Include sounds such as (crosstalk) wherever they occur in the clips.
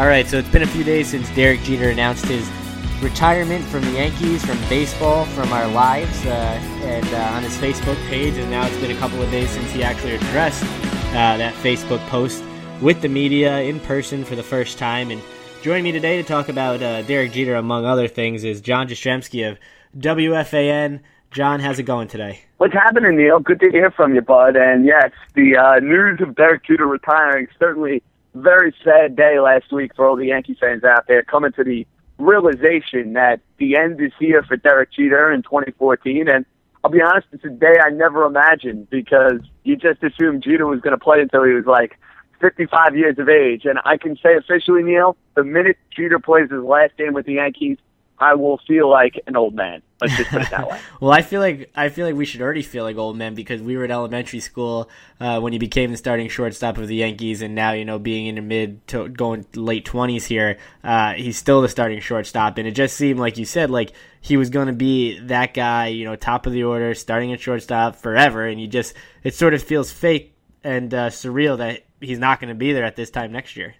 All right, so it's been a few days since Derek Jeter announced his retirement from the Yankees, from baseball, from our lives, uh, and uh, on his Facebook page. And now it's been a couple of days since he actually addressed uh, that Facebook post with the media in person for the first time. And joining me today to talk about uh, Derek Jeter, among other things, is John Jastremski of WFAN. John, how's it going today? What's happening, Neil? Good to hear from you, bud. And yes, the uh, news of Derek Jeter retiring certainly very sad day last week for all the Yankee fans out there coming to the realization that the end is here for Derek Jeter in 2014. And I'll be honest, it's a day I never imagined because you just assumed Jeter was going to play until he was like 55 years of age. And I can say officially, Neil, the minute Jeter plays his last game with the Yankees, I will feel like an old man. Let's just put it that way. (laughs) well, I feel like I feel like we should already feel like old men because we were in elementary school uh, when he became the starting shortstop of the Yankees, and now you know being in the mid to going late twenties here, uh, he's still the starting shortstop, and it just seemed like you said like he was going to be that guy, you know, top of the order, starting at shortstop forever, and you just it sort of feels fake and uh, surreal that he's not going to be there at this time next year.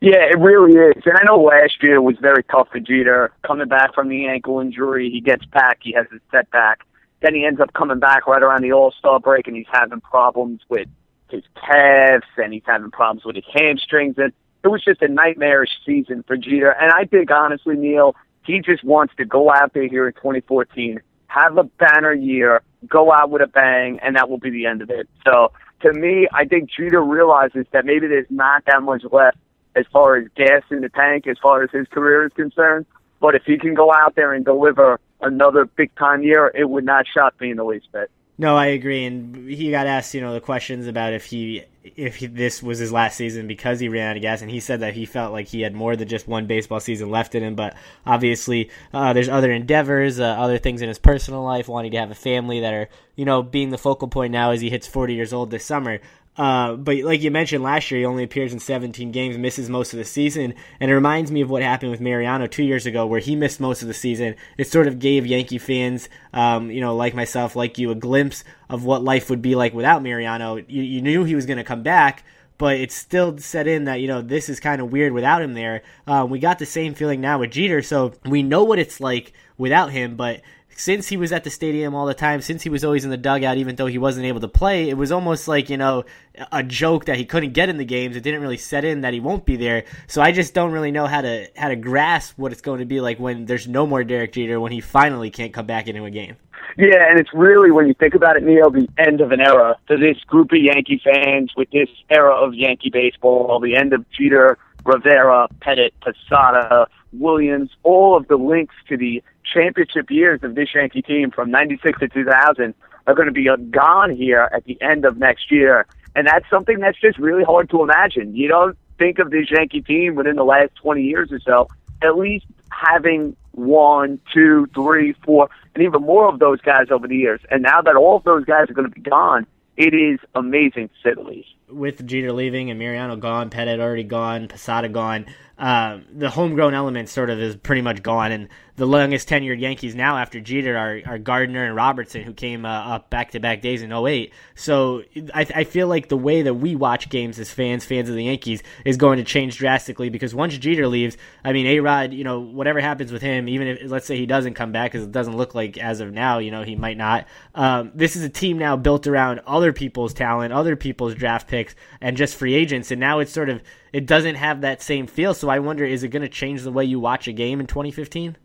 Yeah, it really is. And I know last year was very tough for Jeter. Coming back from the ankle injury, he gets back, he has a setback. Then he ends up coming back right around the All Star break, and he's having problems with his calves, and he's having problems with his hamstrings. And it was just a nightmarish season for Jeter. And I think, honestly, Neil, he just wants to go out there here in 2014, have a banner year, go out with a bang, and that will be the end of it. So to me, I think Jeter realizes that maybe there's not that much left as far as gas in the tank, as far as his career is concerned. But if he can go out there and deliver another big time year, it would not shock me in the least bit. No, I agree, and he got asked, you know, the questions about if he if he, this was his last season because he ran out of gas, and he said that he felt like he had more than just one baseball season left in him. But obviously, uh, there's other endeavors, uh, other things in his personal life, wanting to have a family that are, you know, being the focal point now as he hits 40 years old this summer. Uh, but like you mentioned last year, he only appears in 17 games, misses most of the season, and it reminds me of what happened with Mariano two years ago, where he missed most of the season. It sort of gave Yankee fans, um, you know, like myself, like you, a glimpse of what life would be like without Mariano. You, you knew he was going to come back, but it's still set in that you know this is kind of weird without him there. Uh, we got the same feeling now with Jeter, so we know what it's like without him, but since he was at the stadium all the time, since he was always in the dugout, even though he wasn't able to play, it was almost like, you know, a joke that he couldn't get in the games. It didn't really set in that he won't be there. So I just don't really know how to how to grasp what it's going to be like when there's no more Derek Jeter, when he finally can't come back into a game. Yeah, and it's really when you think about it, Neil, the end of an era to this group of Yankee fans with this era of Yankee baseball, the end of Jeter, Rivera, Pettitte, Posada, Williams, all of the links to the championship years of this Yankee team from 96 to 2000 are going to be gone here at the end of next year. And that's something that's just really hard to imagine. You don't think of this Yankee team within the last 20 years or so, at least having one, two, three, four, and even more of those guys over the years. And now that all of those guys are going to be gone, it is amazing to say the least. With Jeter leaving and Mariano gone, Pettitte already gone, Posada gone, uh, the homegrown element sort of is pretty much gone. And the longest tenured Yankees now after Jeter are, are Gardner and Robertson, who came uh, up back to back days in 08. So I, I feel like the way that we watch games as fans, fans of the Yankees, is going to change drastically because once Jeter leaves, I mean, A Rod, you know, whatever happens with him, even if, let's say he doesn't come back, because it doesn't look like as of now, you know, he might not. Um, this is a team now built around other people's talent, other people's draft picks, and just free agents. And now it's sort of it doesn't have that same feel. So I wonder, is it going to change the way you watch a game in 2015?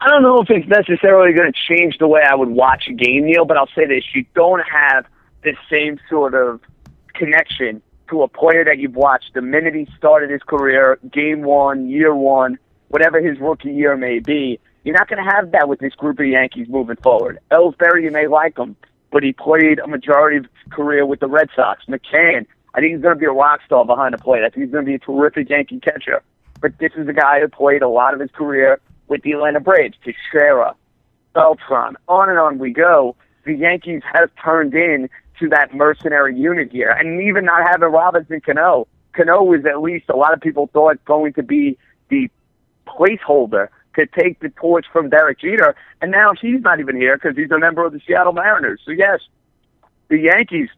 I don't know if it's necessarily going to change the way I would watch a game, Neil. But I'll say this: you don't have the same sort of connection to a player that you've watched the minute he started his career, game one, year one, whatever his rookie year may be. You're not going to have that with this group of Yankees moving forward. Ellsbury, you may like him, but he played a majority of his career with the Red Sox. McCann, I think he's going to be a rock star behind the plate. I think he's going to be a terrific Yankee catcher. But this is a guy who played a lot of his career with the Atlanta Braves, Teixeira, Beltran, on and on we go. The Yankees have turned in to that mercenary unit here. And even not having Robinson Cano, Cano was at least a lot of people thought going to be the placeholder to take the torch from Derek Jeter. And now he's not even here because he's a member of the Seattle Mariners. So, yes, the Yankees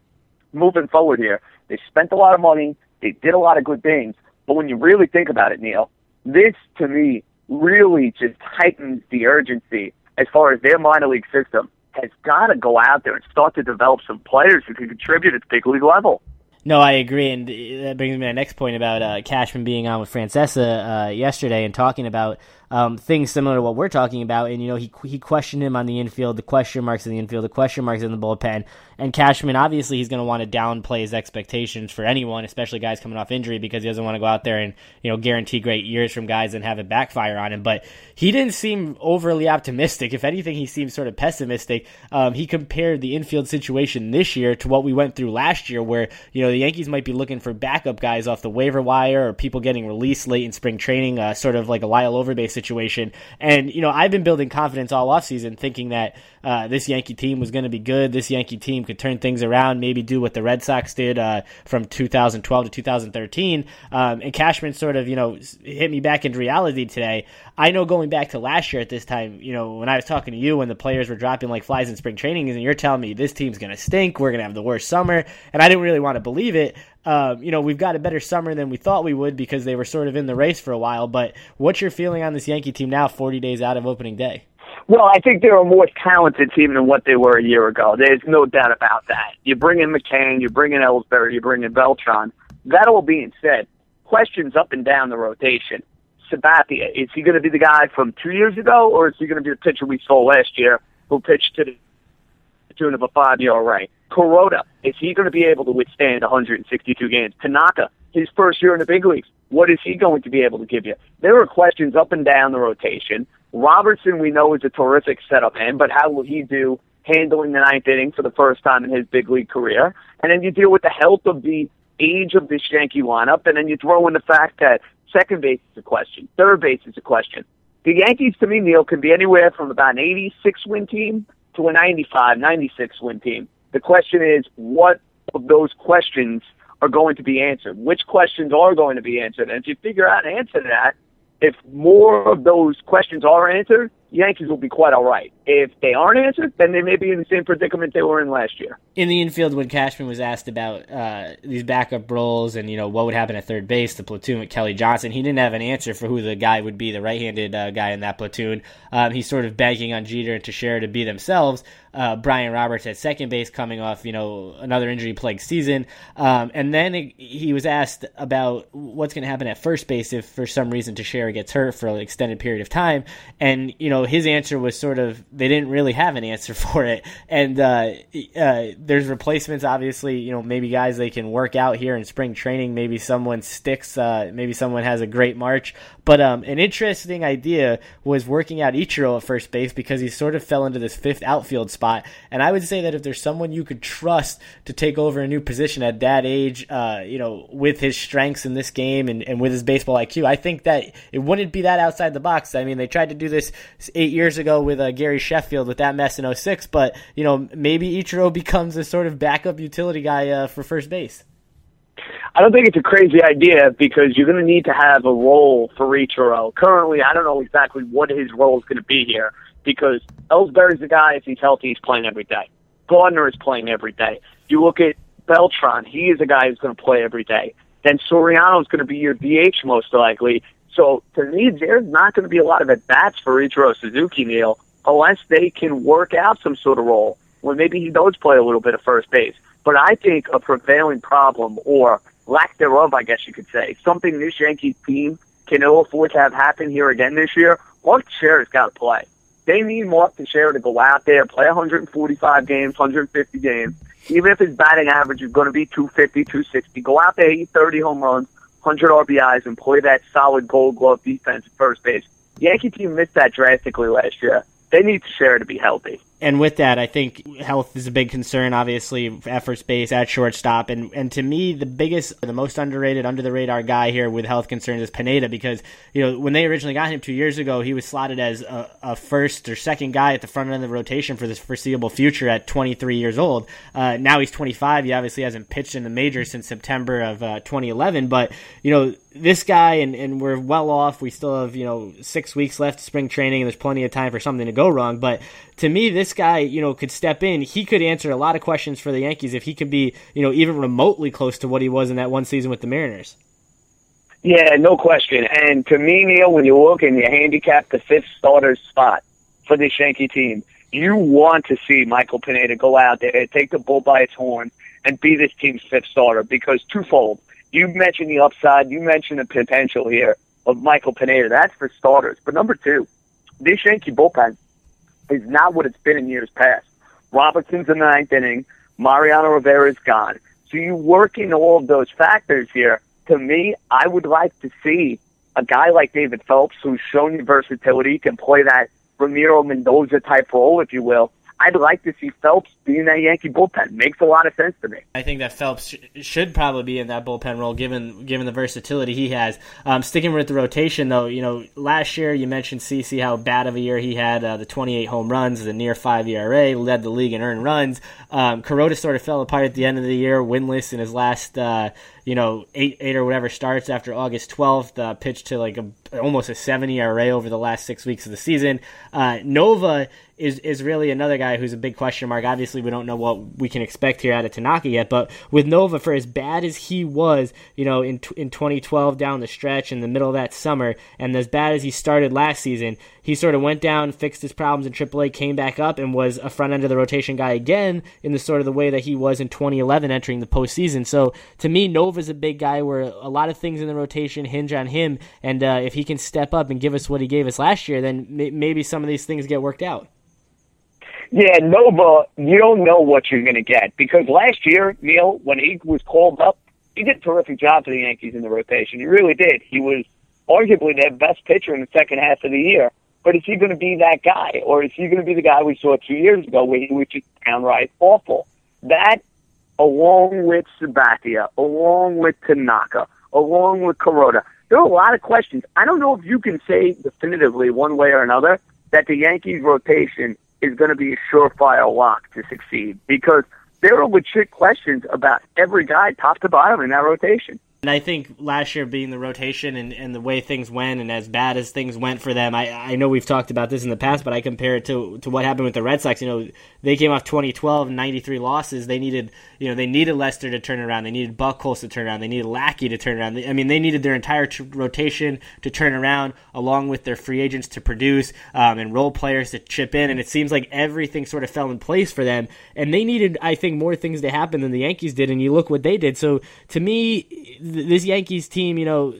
moving forward here they spent a lot of money. They did a lot of good things. But when you really think about it, Neil, this to me really just heightens the urgency as far as their minor league system has got to go out there and start to develop some players who can contribute at the big league level. No, I agree, and that brings me to my next point about uh, Cashman being on with Francesa uh, yesterday and talking about um, things similar to what we're talking about. And you know, he he questioned him on the infield, the question marks in the infield, the question marks in the bullpen. And Cashman, obviously, he's going to want to downplay his expectations for anyone, especially guys coming off injury, because he doesn't want to go out there and you know guarantee great years from guys and have it backfire on him. But he didn't seem overly optimistic. If anything, he seemed sort of pessimistic. Um, he compared the infield situation this year to what we went through last year, where you know the Yankees might be looking for backup guys off the waiver wire or people getting released late in spring training, uh, sort of like a Lyle Overbay situation. And you know, I've been building confidence all offseason, thinking that uh, this Yankee team was going to be good. This Yankee team could turn things around, maybe do what the Red Sox did uh, from 2012 to 2013. Um, and Cashman sort of, you know, hit me back into reality today. I know going back to last year at this time, you know, when I was talking to you when the players were dropping like flies in spring training, and you're telling me this team's going to stink, we're going to have the worst summer, and I didn't really want to believe it. Um, you know, we've got a better summer than we thought we would because they were sort of in the race for a while. But what's your feeling on this Yankee team now, 40 days out of opening day? Well, I think they're a more talented team than what they were a year ago. There's no doubt about that. You bring in McCann, you bring in Ellsbury, you bring in Beltran. That all being said, questions up and down the rotation. Sabathia, is he going to be the guy from two years ago, or is he going to be the pitcher we saw last year who pitched to the tune of a five ERA? Kuroda, is he going to be able to withstand 162 games? Tanaka, his first year in the big leagues, what is he going to be able to give you? There are questions up and down the rotation. Robertson, we know, is a terrific setup man, but how will he do handling the ninth inning for the first time in his big league career? And then you deal with the health of the age of this Yankee lineup, and then you throw in the fact that second base is a question, third base is a question. The Yankees, to me, Neil, can be anywhere from about an 86 win team to a 95, 96 win team. The question is, what of those questions are going to be answered? Which questions are going to be answered? And if you figure out an answer to that, if more of those questions are answered, Yankees will be quite all right. If they aren't answered, then they may be in the same predicament they were in last year. In the infield, when Cashman was asked about uh, these backup roles and you know what would happen at third base, the platoon with Kelly Johnson, he didn't have an answer for who the guy would be, the right-handed uh, guy in that platoon. Um, he's sort of banking on Jeter and Teixeira to be themselves. Uh, Brian Roberts at second base, coming off you know another injury-plagued season, um, and then it, he was asked about what's going to happen at first base if for some reason Teixeira gets hurt for an extended period of time, and you know know, his answer was sort of they didn't really have an answer (laughs) for it. And uh, uh, there's replacements, obviously. You know, maybe guys they can work out here in spring training. Maybe someone sticks. Uh, maybe someone has a great March. But um, an interesting idea was working out Ichiro at first base because he sort of fell into this fifth outfield spot. And I would say that if there's someone you could trust to take over a new position at that age, uh, you know, with his strengths in this game and, and with his baseball IQ, I think that it wouldn't be that outside the box. I mean, they tried to do this eight years ago with uh, Gary Sheffield with that mess in 06, but you know maybe Ichiro becomes a sort of backup utility guy uh, for first base. I don't think it's a crazy idea because you're going to need to have a role for Ichiro. Currently, I don't know exactly what his role is going to be here because Ellsbury's the guy, if he's healthy, he's playing every day. Gardner is playing every day. You look at Beltran, he is a guy who's going to play every day. Then Soriano is going to be your DH most likely. So to me, there's not going to be a lot of at bats for Ichiro Suzuki, Neil, unless they can work out some sort of role where maybe he does play a little bit of first base. But I think a prevailing problem, or lack thereof, I guess you could say, something this Yankees team can ill afford to have happen here again this year. Mark Teixeira's got to play. They need Mark Teixeira to go out there, play 145 games, 150 games. Even if his batting average is going to be 250, 260, go out there, hit 30 home runs, 100 RBIs and play that solid gold glove defense at first base. The Yankee team missed that drastically last year. They need Teixeira to be healthy and with that, I think health is a big concern, obviously, at first base, at shortstop. And, and to me, the biggest, the most underrated, under the radar guy here with health concerns is Pineda because, you know, when they originally got him two years ago, he was slotted as a, a first or second guy at the front end of the rotation for this foreseeable future at 23 years old. Uh, now he's 25. He obviously hasn't pitched in the majors since September of uh, 2011. But, you know, this guy, and, and we're well off. We still have, you know, six weeks left spring training, and there's plenty of time for something to go wrong. But to me, this guy, you know, could step in. He could answer a lot of questions for the Yankees if he could be, you know, even remotely close to what he was in that one season with the Mariners. Yeah, no question. And to me, Neil, when you look and you handicap the fifth starter spot for this Yankee team, you want to see Michael Pineda go out there, take the bull by its horn, and be this team's fifth starter because twofold. You mentioned the upside, you mentioned the potential here of Michael Pineda. That's for starters. But number two, this Yankee bullpen is not what it's been in years past. Robertson's in the ninth inning. Mariano Rivera is gone. So you work in all of those factors here. To me, I would like to see a guy like David Phelps, who's shown you versatility, can play that Ramiro Mendoza type role, if you will, I'd like to see Phelps be in that Yankee bullpen. Makes a lot of sense to me. I think that Phelps sh- should probably be in that bullpen role, given given the versatility he has. Um, sticking with the rotation, though, you know, last year you mentioned CC how bad of a year he had. Uh, the 28 home runs, the near five ERA, led the league in earned runs. Um, Kuroda sort of fell apart at the end of the year, winless in his last. Uh, you know, eight eight or whatever starts after August 12th, uh, pitched to like a, almost a 70 ERA over the last six weeks of the season. Uh, Nova is is really another guy who's a big question mark. Obviously, we don't know what we can expect here out of Tanaka yet, but with Nova, for as bad as he was, you know, in in 2012 down the stretch in the middle of that summer, and as bad as he started last season, he sort of went down, fixed his problems in AAA, came back up, and was a front end of the rotation guy again in the sort of the way that he was in 2011 entering the postseason. So to me, Nova's a big guy where a lot of things in the rotation hinge on him, and uh, if he can step up and give us what he gave us last year, then maybe some of these things get worked out. Yeah, Nova, you don't know what you're going to get because last year, Neil, when he was called up, he did a terrific job for the Yankees in the rotation. He really did. He was arguably their best pitcher in the second half of the year. But is he going to be that guy, or is he going to be the guy we saw two years ago where he was just downright awful? That, along with Sabathia, along with Tanaka, along with Kuroda, there are a lot of questions. I don't know if you can say definitively one way or another that the Yankees rotation is going to be a surefire lock to succeed because there are legit questions about every guy top to bottom in that rotation. And I think last year being the rotation and, and the way things went and as bad as things went for them, I, I know we've talked about this in the past, but I compare it to, to what happened with the Red Sox. You know, they came off 2012, 93 losses. They needed, you know, they needed Lester to turn around. They needed Buchholz to turn around. They needed Lackey to turn around. I mean, they needed their entire t- rotation to turn around along with their free agents to produce um, and role players to chip in. And it seems like everything sort of fell in place for them. And they needed, I think, more things to happen than the Yankees did. And you look what they did. So to me, this Yankees team, you know,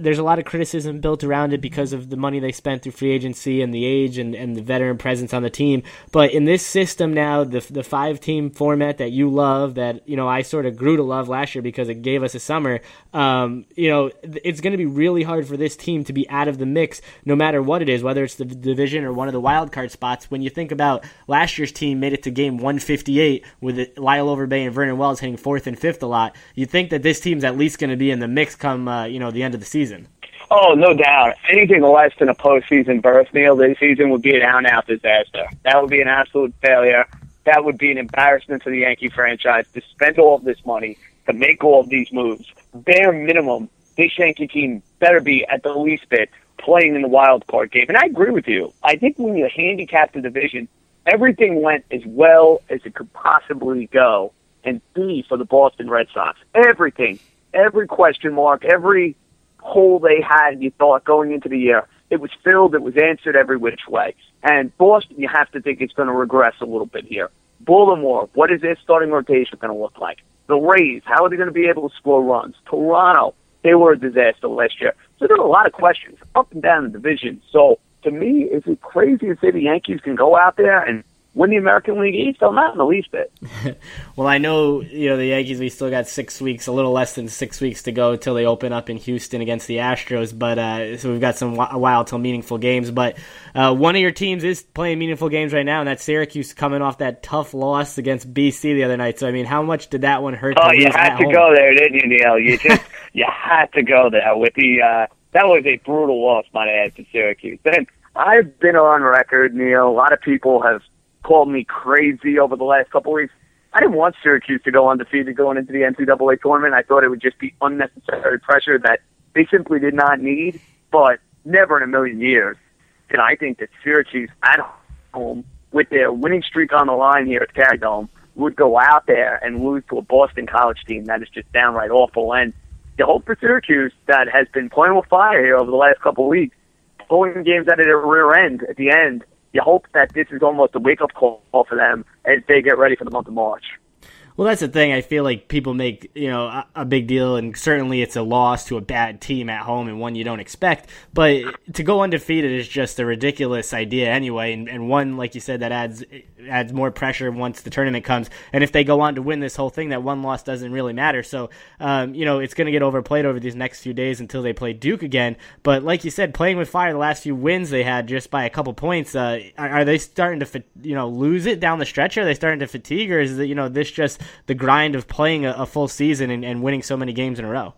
there's a lot of criticism built around it because of the money they spent through free agency and the age and, and the veteran presence on the team. But in this system now, the the five team format that you love, that you know I sort of grew to love last year because it gave us a summer. Um, you know, it's going to be really hard for this team to be out of the mix, no matter what it is, whether it's the division or one of the wild card spots. When you think about last year's team made it to game 158 with Lyle Overbay and Vernon Wells hitting fourth and fifth a lot, you think that this team's at least going to be in the mix come uh, you know the end of the season. Oh, no doubt. Anything less than a postseason berth, Neil, this season would be an out-and-out disaster. That would be an absolute failure. That would be an embarrassment to the Yankee franchise to spend all of this money to make all of these moves. Bare minimum, this Yankee team better be at the least bit playing in the wild card game. And I agree with you. I think when you handicap the division, everything went as well as it could possibly go and be for the Boston Red Sox. Everything every question mark, every hole they had, you thought going into the year, it was filled, it was answered every which way. And Boston, you have to think it's going to regress a little bit here. Baltimore, what is their starting rotation going to look like? The Rays, how are they going to be able to score runs? Toronto, they were a disaster last year. So there are a lot of questions up and down the division. So to me, is it crazy to say the Yankees can go out there and win the American League East? I'm not in the least bit. (laughs) well, I know you know the Yankees. We still got six weeks, a little less than six weeks to go until they open up in Houston against the Astros. But uh, so we've got some a while till meaningful games. But uh, one of your teams is playing meaningful games right now, and that's Syracuse coming off that tough loss against BC the other night. So I mean, how much did that one hurt? Oh, you had to home? go there, didn't you, Neil? You just (laughs) you had to go there with the. Uh, that was a brutal loss, might I add, to Syracuse. Then I've been on record, Neil. A lot of people have called me crazy over the last couple weeks. I didn't want Syracuse to go undefeated going into the NCAA tournament. I thought it would just be unnecessary pressure that they simply did not need. But never in a million years did I think that Syracuse at home, with their winning streak on the line here at Carrier Dome, would go out there and lose to a Boston College team that is just downright awful. And you hope for Syracuse that has been playing with fire here over the last couple of weeks, pulling games out of their rear end at the end. You hope that this is almost a wake up call for them as they get ready for the month of March. Well, that's the thing. I feel like people make you know a, big deal, and certainly it's a loss to a bad team at home and one you don't expect. But to go undefeated is just a ridiculous idea anyway, and, and one like you said that adds adds more pressure once the tournament comes. And if they go on to win this whole thing, that one loss doesn't really matter. So um, you know it's going to get overplayed over these next few days until they play Duke again. But like you said, playing with fire, the last few wins they had just by a couple points, uh, are, are they starting to you know lose it down the stretch? Are they starting to fatigue, or is it you know this just the grind of playing a, a full season and, and winning so many games in a row?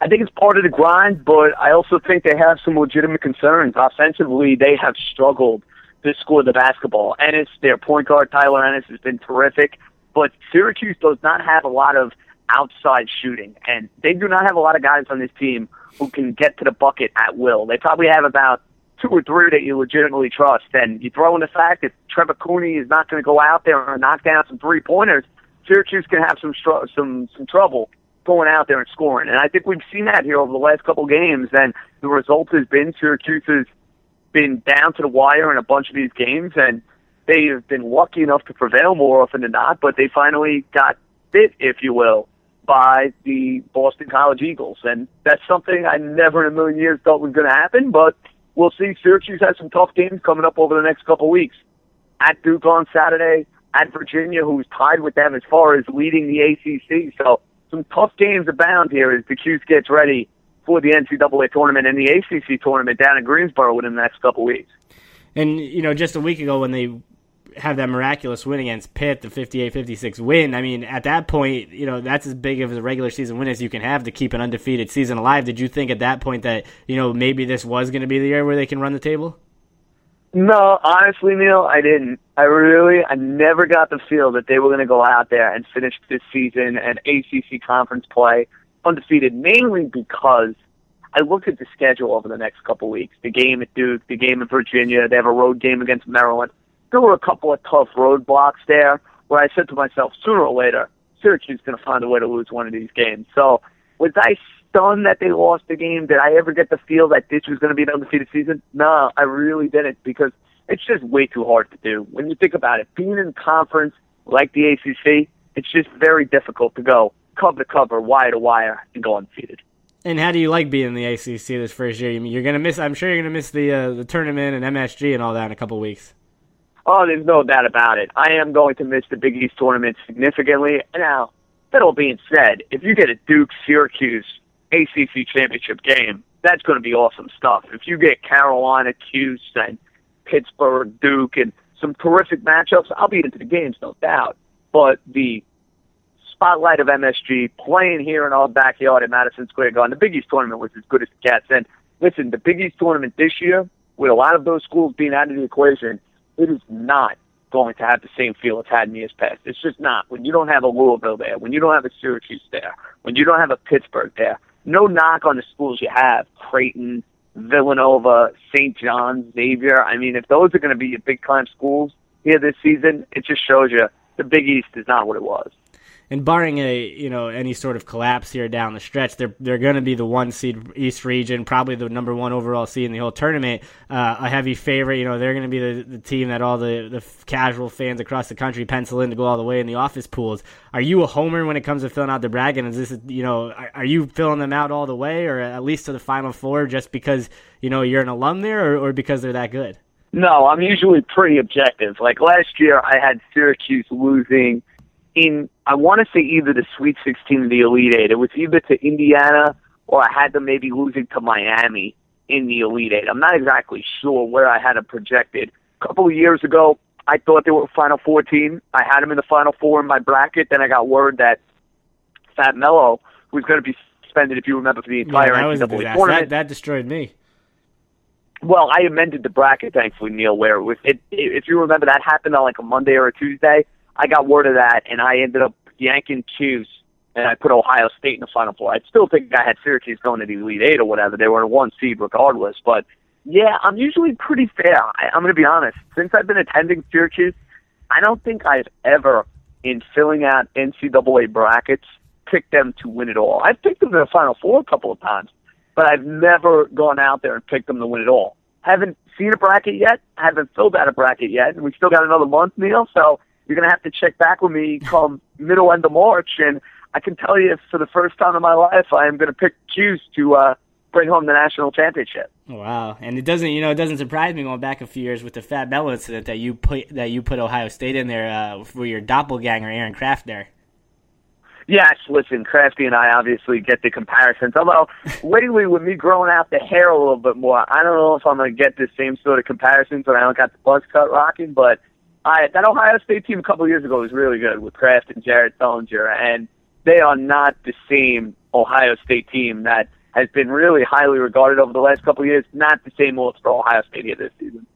I think it's part of the grind, but I also think they have some legitimate concerns. Offensively, they have struggled to score the basketball. Ennis, their point guard Tyler Ennis, has been terrific, but Syracuse does not have a lot of outside shooting, and they do not have a lot of guys on this team who can get to the bucket at will. They probably have about two or three that you legitimately trust, and you throw in the fact that Trevor Cooney is not going to go out there and knock down some three pointers. Syracuse can have some some some trouble going out there and scoring. And I think we've seen that here over the last couple games. And the result has been Syracuse has been down to the wire in a bunch of these games, and they have been lucky enough to prevail more often than not. But they finally got bit, if you will, by the Boston College Eagles, and that's something I never in a million years thought was going to happen. But we'll see. Syracuse has some tough games coming up over the next couple weeks. At Duke on Saturday, at Virginia, who's tied with them as far as leading the ACC. So some tough games abound here as the Cuse gets ready for the NCAA tournament and the ACC tournament down in Greensboro within the next couple weeks. And you know, just a week ago when they have that miraculous win against Pitt, the 58-56 win. I mean, at that point, you know, that's as big of a regular season win as you can have to keep an undefeated season alive. Did you think at that point that, you know, maybe this was going to be the year where they can run the table? No, honestly, Neil, I didn't. I really, I never got the feel that they were going to go out there and finish this season and ACC conference play undefeated, mainly because I looked at the schedule over the next couple weeks. The game at Duke, the game in Virginia, they have a road game against Maryland. There were a couple of tough road blocks there where I said to myself, sooner or later, Syracuse is going to find a way to lose one of these games. So was I stunned that they lost the game? Did I ever get the feel that this was going to be an undefeated season? No, I really didn't because it's just way too hard to do. When you think about it, being in conference like the ACC, it's just very difficult to go cover to cover, wire to wire, and go undefeated. And how do you like being in the ACC this first year? You're gonna miss. I'm sure you're gonna miss the uh, the tournament and MSG and all that in a couple weeks. Oh, there's no doubt about it. I am going to miss the Big East tournament significantly. Now, that all being said, if you get a Duke Syracuse ACC championship game, that's going to be awesome stuff. If you get Carolina, Cuse, and Pittsburgh, Duke, and some terrific matchups, I'll be into the games, no doubt. But the spotlight of MSG playing here in our backyard at Madison Square Garden, the Big East tournament was as good as it gets. And listen, the Big East tournament this year, with a lot of those schools being out of the equation, it is not going to have the same feel it's had in years past. It's just not. When you don't have a Louisville there, when you don't have a Syracuse there, when you don't have a Pittsburgh there, no knock on the schools you have, Creighton, Villanova, St. John's, Xavier. I mean, if those are going to be your big time schools here this season, it just shows you the Big East is not what it was and barring a you know any sort of collapse here down the stretch, they're they're going to be the one seed East region, probably the number one overall seed in the whole tournament. Uh, a heavy favorite, you know, they're going to be the, the team that all the the casual fans across the country pencil in to go all the way in the office pools. Are you a homer when it comes to filling out the bracket? Is this you know are, are you filling them out all the way, or at least to the final four, just because you know you're an alum there, or, or because they're that good? No, I'm usually pretty objective. Like last year, I had Syracuse losing in I want to say either the Sweet 16 or the Elite Eight. It was either to Indiana or I had them maybe losing to Miami in the Elite Eight. I'm not exactly sure where I had them projected. A couple of years ago, I thought they were Final Four team. I had them in the Final Four in my bracket. Then I got word that Fab Melo was going to be suspended, if you remember, for the entire yeah, that NCAA tournament. That, that destroyed me. Well, I amended the bracket, thankfully, Neil. Where it was, it, if you remember, that happened on like a Monday or a Tuesday. I got word of that, and I ended up yanking Cuse, and I put Ohio State in the Final Four. I still think I had Syracuse going to the Elite Eight or whatever. They were a one seed regardless. But yeah, I'm usually pretty fair. I, I'm going to be honest. Since I've been attending Syracuse, I don't think I've ever, in filling out NCAA brackets, picked them to win it all. I've picked them in the Final Four a couple of times, but I've never gone out there and picked them to win it all. Haven't seen a bracket yet. Haven't filled out a bracket yet, and we still got another month, Neil. So you're gonna have to check back with me come middle end of March, and I can tell you for the first time in my life, I am gonna pick Cuse to uh, bring home the national championship. Wow, and it doesn't, you know, it doesn't surprise me going back a few years with the Fat Bell incident that you put that you put Ohio State in there uh, for your doppelganger Aaron Craft there. Yes, listen, Crafty and I obviously get the comparisons. Although lately, with me growing out the hair a little bit more, I don't know if I'm going to get the same sort of comparisons when I don't got the buzz cut rocking. But I, that Ohio State team a couple of years ago was really good with Craft and Jared Sullinger, and they are not the same Ohio State team that has been really highly regarded over the last couple of years. Not the same old for Ohio State here this season.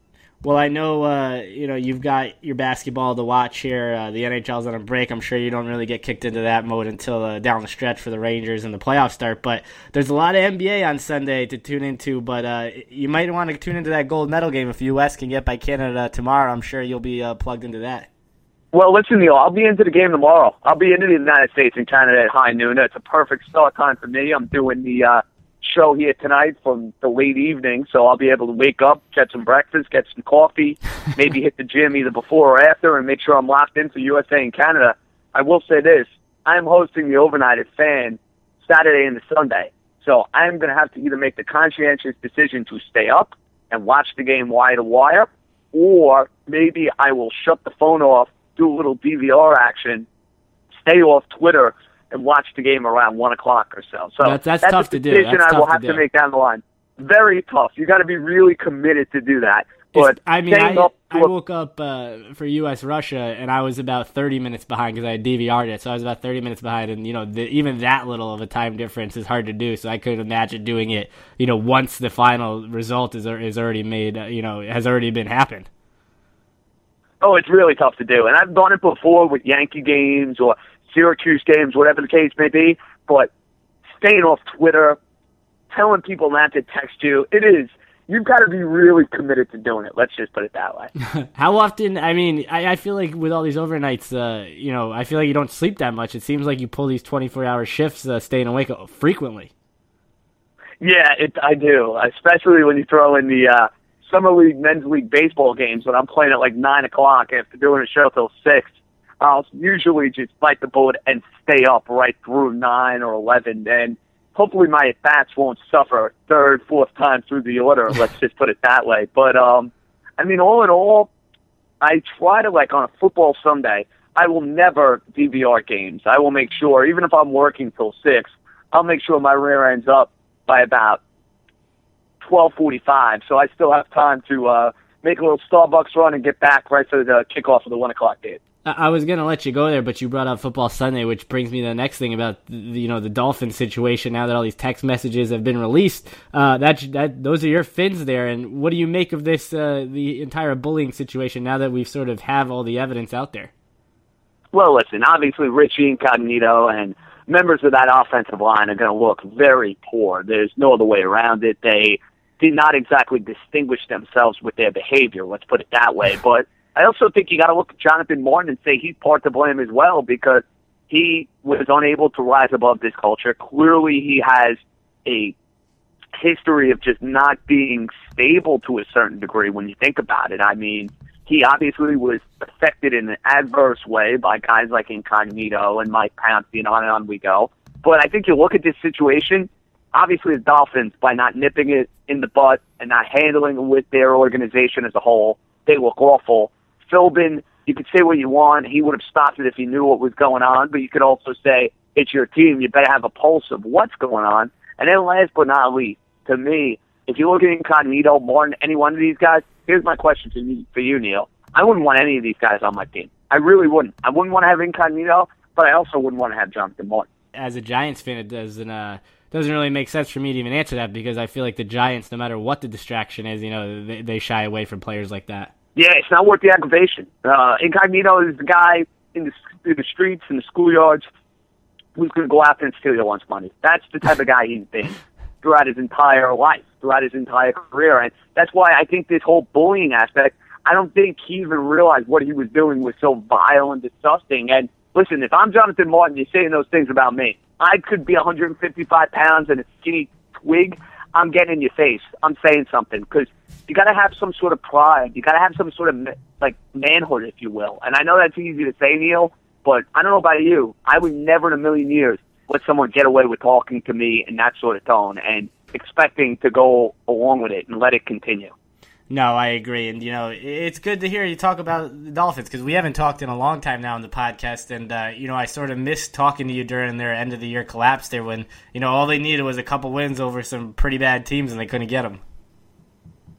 Well, I know uh, you know you've got your basketball to watch here. Uh, the NHL's on a break. I'm sure you don't really get kicked into that mode until uh, down the stretch for the Rangers and the playoffs start. But there's a lot of NBA on Sunday to tune into. But uh, you might want to tune into that gold medal game if the U.S. can get by Canada tomorrow. I'm sure you'll be uh, plugged into that. Well, listen, Neil, I'll be into the game tomorrow. I'll be into the United States and Canada at high noon. It's a perfect start time for me. I'm doing the uh, show here tonight from the late evening, so I'll be able to wake up, get some breakfast, get some coffee, (laughs) maybe hit the gym either before or after, and make sure I'm locked in for USA and Canada. I will say this: I am hosting the overnight at Fan Saturday and Sunday, so I'm going to have to either make the conscientious decision to stay up and watch the game wire to wire, or maybe I will shut the phone off, do a little DVR action, stay off Twitter and watch the game around one o'clock or so. So that's, that's, that's tough a to do. decision That's I will tough have to to, make down the line. Very tough. You got to be really committed to do that. But I mean, I, up I a- woke up uh, for U.S. Russia, and I was about 30 minutes behind because I had DVR'd it. So I was about 30 minutes behind, and you know, the, even that little of a time difference is hard to do. So I couldn't imagine doing it. You know, once the final result is is already made, uh, you know, has already been happened. oh, it's really tough to do. And I've done it before with Yankee games or Syracuse games, whatever the case may be. But staying off Twitter, telling people not to text you, it is. You've got to be really committed to doing it. Let's just put it that way. (laughs) How often? I mean, I, I feel like with all these overnights, uh, you know, I feel like you don't sleep that much. It seems like you pull these 24 hour shifts, uh, staying awake frequently. Yeah, it, I do. Especially when you throw in the uh, summer league, men's league baseball games when I'm playing at like nine o'clock after doing a show till six. I'll usually just bite the bullet and stay up right through nine or eleven, and hopefully my at bats won't suffer third, fourth time through the order. (laughs) Let's just put it that way. But um, I mean, all in all, I try to like on a football Sunday. I will never DVR games. I will make sure, even if I'm working till six, I'll make sure my rear ends up by about twelve forty-five, so I still have time to uh, make a little Starbucks run and get back right for the kickoff of the one o'clock game. I was gonna let you go there, but you brought up football Sunday, which brings me to the next thing about the, you know the Dolphins situation. Now that all these text messages have been released, uh, that that those are your fins there. And what do you make of this uh, the entire bullying situation? Now that we've sort of have all the evidence out there. Well, listen, obviously Richie Incognito and members of that offensive line are going to look very poor. There's no other way around it. They did not exactly distinguish themselves with their behavior, let's put it that way. But I also think you got to look at Jonathan Martin and say he's part to blame as well because he was unable to rise above this culture. Clearly, he has a history of just not being stable to a certain degree when you think about it. I mean, he obviously was affected in an adverse way by guys like Incognito and Mike Pouncey and on and on we go. But I think you look at this situation, obviously the Dolphins, by not nipping it in the butt and not handling it with their organization as a whole, they look awful. Philbin, you could say what you want. He would have stopped it if he knew what was going on, but you could also say, it's your team. You better have a pulse of what's going on. And then last but not least, to me, if you look at Incognito, Martin, any one of these guys, here's my question to you, for you, Neil. I wouldn't want any of these guys on my team. I really wouldn't. I wouldn't want to have Incognito, but I also wouldn't want to have Jonathan Martin. As a Giants fan, it doesn't uh, doesn't really make sense for me to even answer that because I feel like the Giants, no matter what the distraction is, you know, they, they shy away from players like that. Yeah, it's not worth the aggravation. Uh, Incognito is the guy in the, in the streets, in the schoolyards, who's going to go out there and steal your lunch money. That's the type of guy he's been (laughs) throughout his entire life, throughout his entire career. And that's why I think this whole bullying aspect, I don't think he even realized what he was doing was so vile and disgusting. And listen, if I'm Jonathan Martin, you're saying those things about me. I could be 155 pounds and a skinny twig. I'm getting in your face. I'm saying something because you got to have some sort of pride. You got to have some sort of like manhood, if you will. And I know that's easy to say, Neil, but I don't know about you. I would never in a million years let someone get away with talking to me in that sort of tone and expecting to go along with it and let it continue. No, I agree, and you know it's good to hear you talk about the Dolphins because we haven't talked in a long time now on the podcast, and uh, you know I sort of missed talking to you during their end of the year collapse there when you know all they needed was a couple wins over some pretty bad teams and they couldn't get them.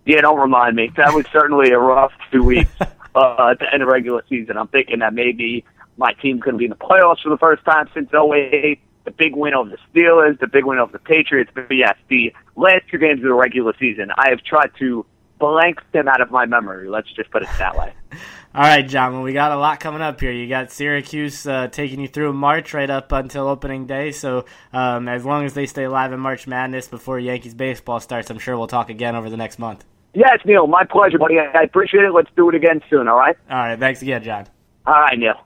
Yeah, don't remind me. That was certainly a rough two weeks (laughs) uh, at the end of regular season. I'm thinking that maybe my team couldn't be in the playoffs for the first time since 08 the big win over the Steelers, the big win over the Patriots. But yes, the last two games of the regular season, I have tried to blank them out of my memory. Let's just put it that way. (laughs) All right, John. Well, we got a lot coming up here. You got Syracuse uh, taking you through March right up until opening day. So um, as long as they stay alive in March Madness before Yankees baseball starts, I'm sure we'll talk again over the next month. Yes, Neil. My pleasure, buddy. I appreciate it. Let's do it again soon. All right. All right. Thanks again, John. All right, Neil.